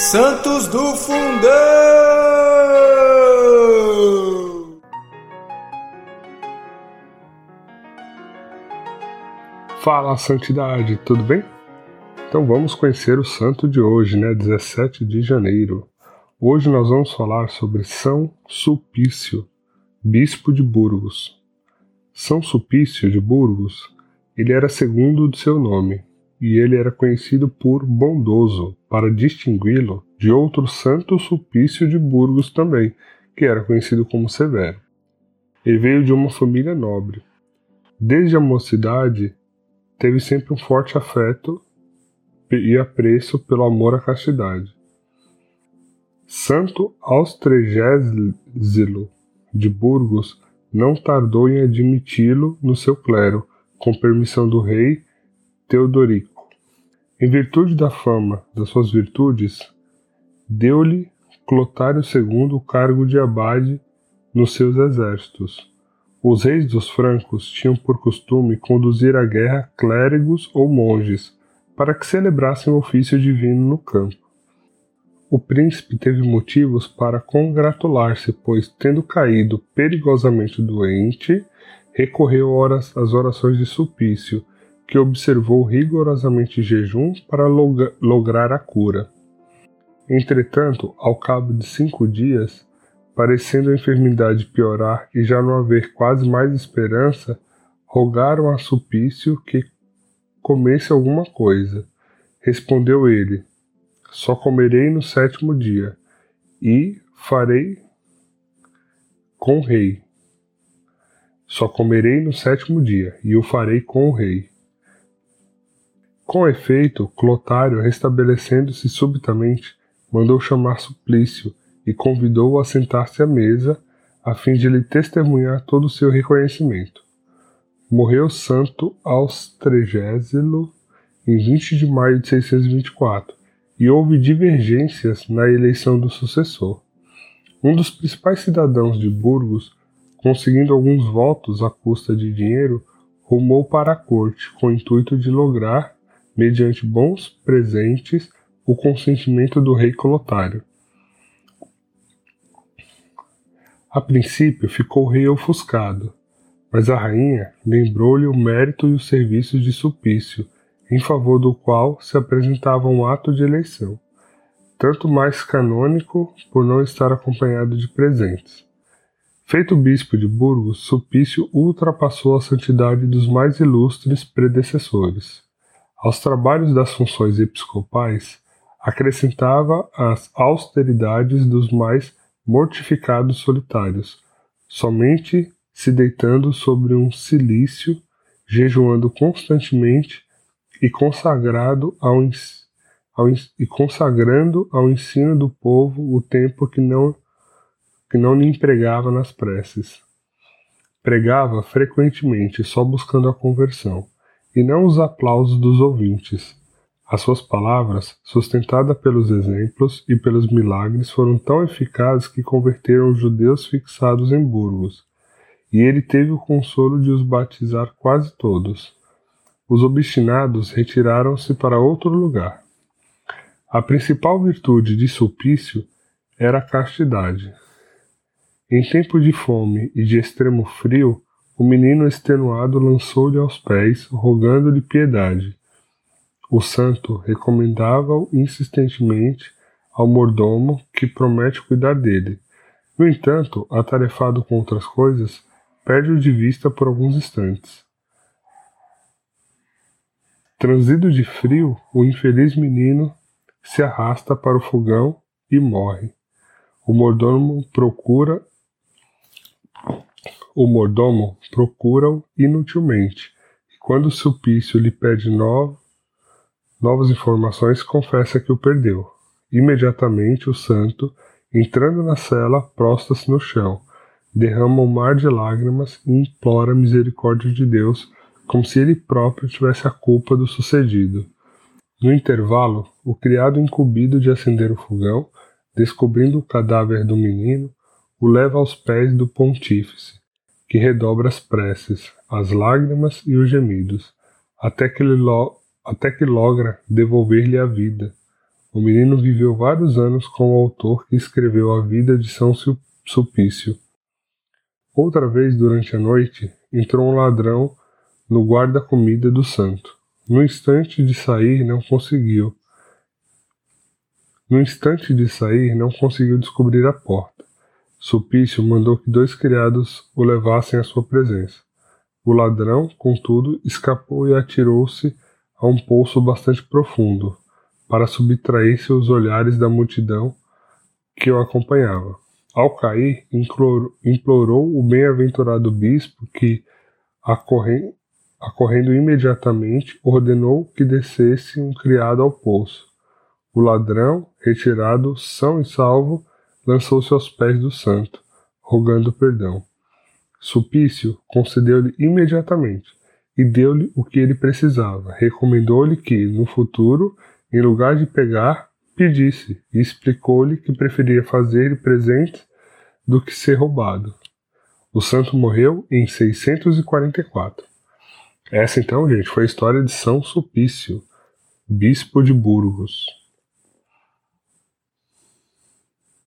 Santos do Fundão! Fala, Santidade, tudo bem? Então vamos conhecer o santo de hoje, né? 17 de janeiro. Hoje nós vamos falar sobre São Sulpício, bispo de Burgos. São Sulpício de Burgos, ele era segundo de seu nome, e ele era conhecido por bondoso, para distingui-lo de outro Santo Sulpício de Burgos também, que era conhecido como Severo. Ele veio de uma família nobre. Desde a mocidade, teve sempre um forte afeto e apreço pelo amor à castidade. Santo Austregésilo de Burgos não tardou em admiti-lo no seu clero, com permissão do rei Teodorico. Em virtude da fama das suas virtudes, deu-lhe Clotário II o cargo de abade nos seus exércitos. Os reis dos francos tinham por costume conduzir à guerra clérigos ou monges, para que celebrassem o ofício divino no campo. O príncipe teve motivos para congratular-se, pois, tendo caído perigosamente doente, recorreu às orações de Sulpício, que observou rigorosamente jejum para log lograr a cura. Entretanto, ao cabo de cinco dias, parecendo a enfermidade piorar e já não haver quase mais esperança, rogaram a Sulpício que comesse alguma coisa. Respondeu ele: Só comerei no sétimo dia, e farei com o rei. Só comerei no sétimo dia, e o farei com o rei. Com efeito, Clotário, restabelecendo-se subitamente, mandou chamar Suplício e convidou-o a sentar-se à mesa, a fim de lhe testemunhar todo o seu reconhecimento. Morreu santo aos trigésilo em 20 de maio de 624, e houve divergências na eleição do sucessor. Um dos principais cidadãos de Burgos, conseguindo alguns votos à custa de dinheiro, rumou para a corte com o intuito de lograr mediante bons presentes, o consentimento do rei Clotário. A princípio ficou o rei ofuscado, mas a rainha lembrou-lhe o mérito e os serviços de Sulpício, em favor do qual se apresentava um ato de eleição, tanto mais canônico por não estar acompanhado de presentes. Feito bispo de Burgos, Sulpício ultrapassou a santidade dos mais ilustres predecessores. Aos trabalhos das funções episcopais, acrescentava as austeridades dos mais mortificados solitários, somente se deitando sobre um cilício, jejuando constantemente e consagrado ao, ao, e consagrando ao ensino do povo o tempo que não que não lhe empregava nas preces. Pregava frequentemente, só buscando a conversão e não os aplausos dos ouvintes. As suas palavras, sustentadas pelos exemplos e pelos milagres, foram tão eficazes que converteram os judeus fixados em Burgos, e ele teve o consolo de os batizar quase todos. Os obstinados retiraram-se para outro lugar. A principal virtude de Sulpício era a castidade. Em tempo de fome e de extremo frio, o menino extenuado lançou-lhe aos pés, rogando-lhe piedade. O santo recomendava-o insistentemente ao mordomo que promete cuidar dele. No entanto, atarefado com outras coisas, perde-o de vista por alguns instantes. Transido de frio, o infeliz menino se arrasta para o fogão e morre. O mordomo procura o mordomo procura-o inutilmente, e quando Sulpício lhe pede novo, novas informações, confessa que o perdeu. Imediatamente o santo, entrando na cela, prostra-se no chão, derrama um mar de lágrimas e implora a misericórdia de Deus, como se ele próprio tivesse a culpa do sucedido. No intervalo, o criado incumbido de acender o fogão, descobrindo o cadáver do menino, o leva aos pés do pontífice, que redobra as preces, as lágrimas e os gemidos, até que, lo até que logra devolver-lhe a vida. O menino viveu vários anos com o autor que escreveu a vida de São Sulpício. Outra vez, durante a noite, entrou um ladrão no guarda-comida do santo. No instante de sair, não conseguiu. No instante de sair, não conseguiu descobrir a porta. Sulpício mandou que dois criados o levassem à sua presença. O ladrão, contudo, escapou e atirou-se a um poço bastante profundo, para subtrair seus olhares da multidão que o acompanhava. Ao cair, implorou o bem-aventurado bispo que, acorrendo imediatamente, ordenou que descesse um criado ao poço. O ladrão, retirado são e salvo, lançou-se aos pés do santo, rogando perdão. Supício concedeu-lhe imediatamente e deu-lhe o que ele precisava. Recomendou-lhe que, no futuro, em lugar de pegar, pedisse, e explicou-lhe que preferia fazer presente do que ser roubado. O santo morreu em 644. Essa então, gente, foi a história de São Sulpício, bispo de Burgos.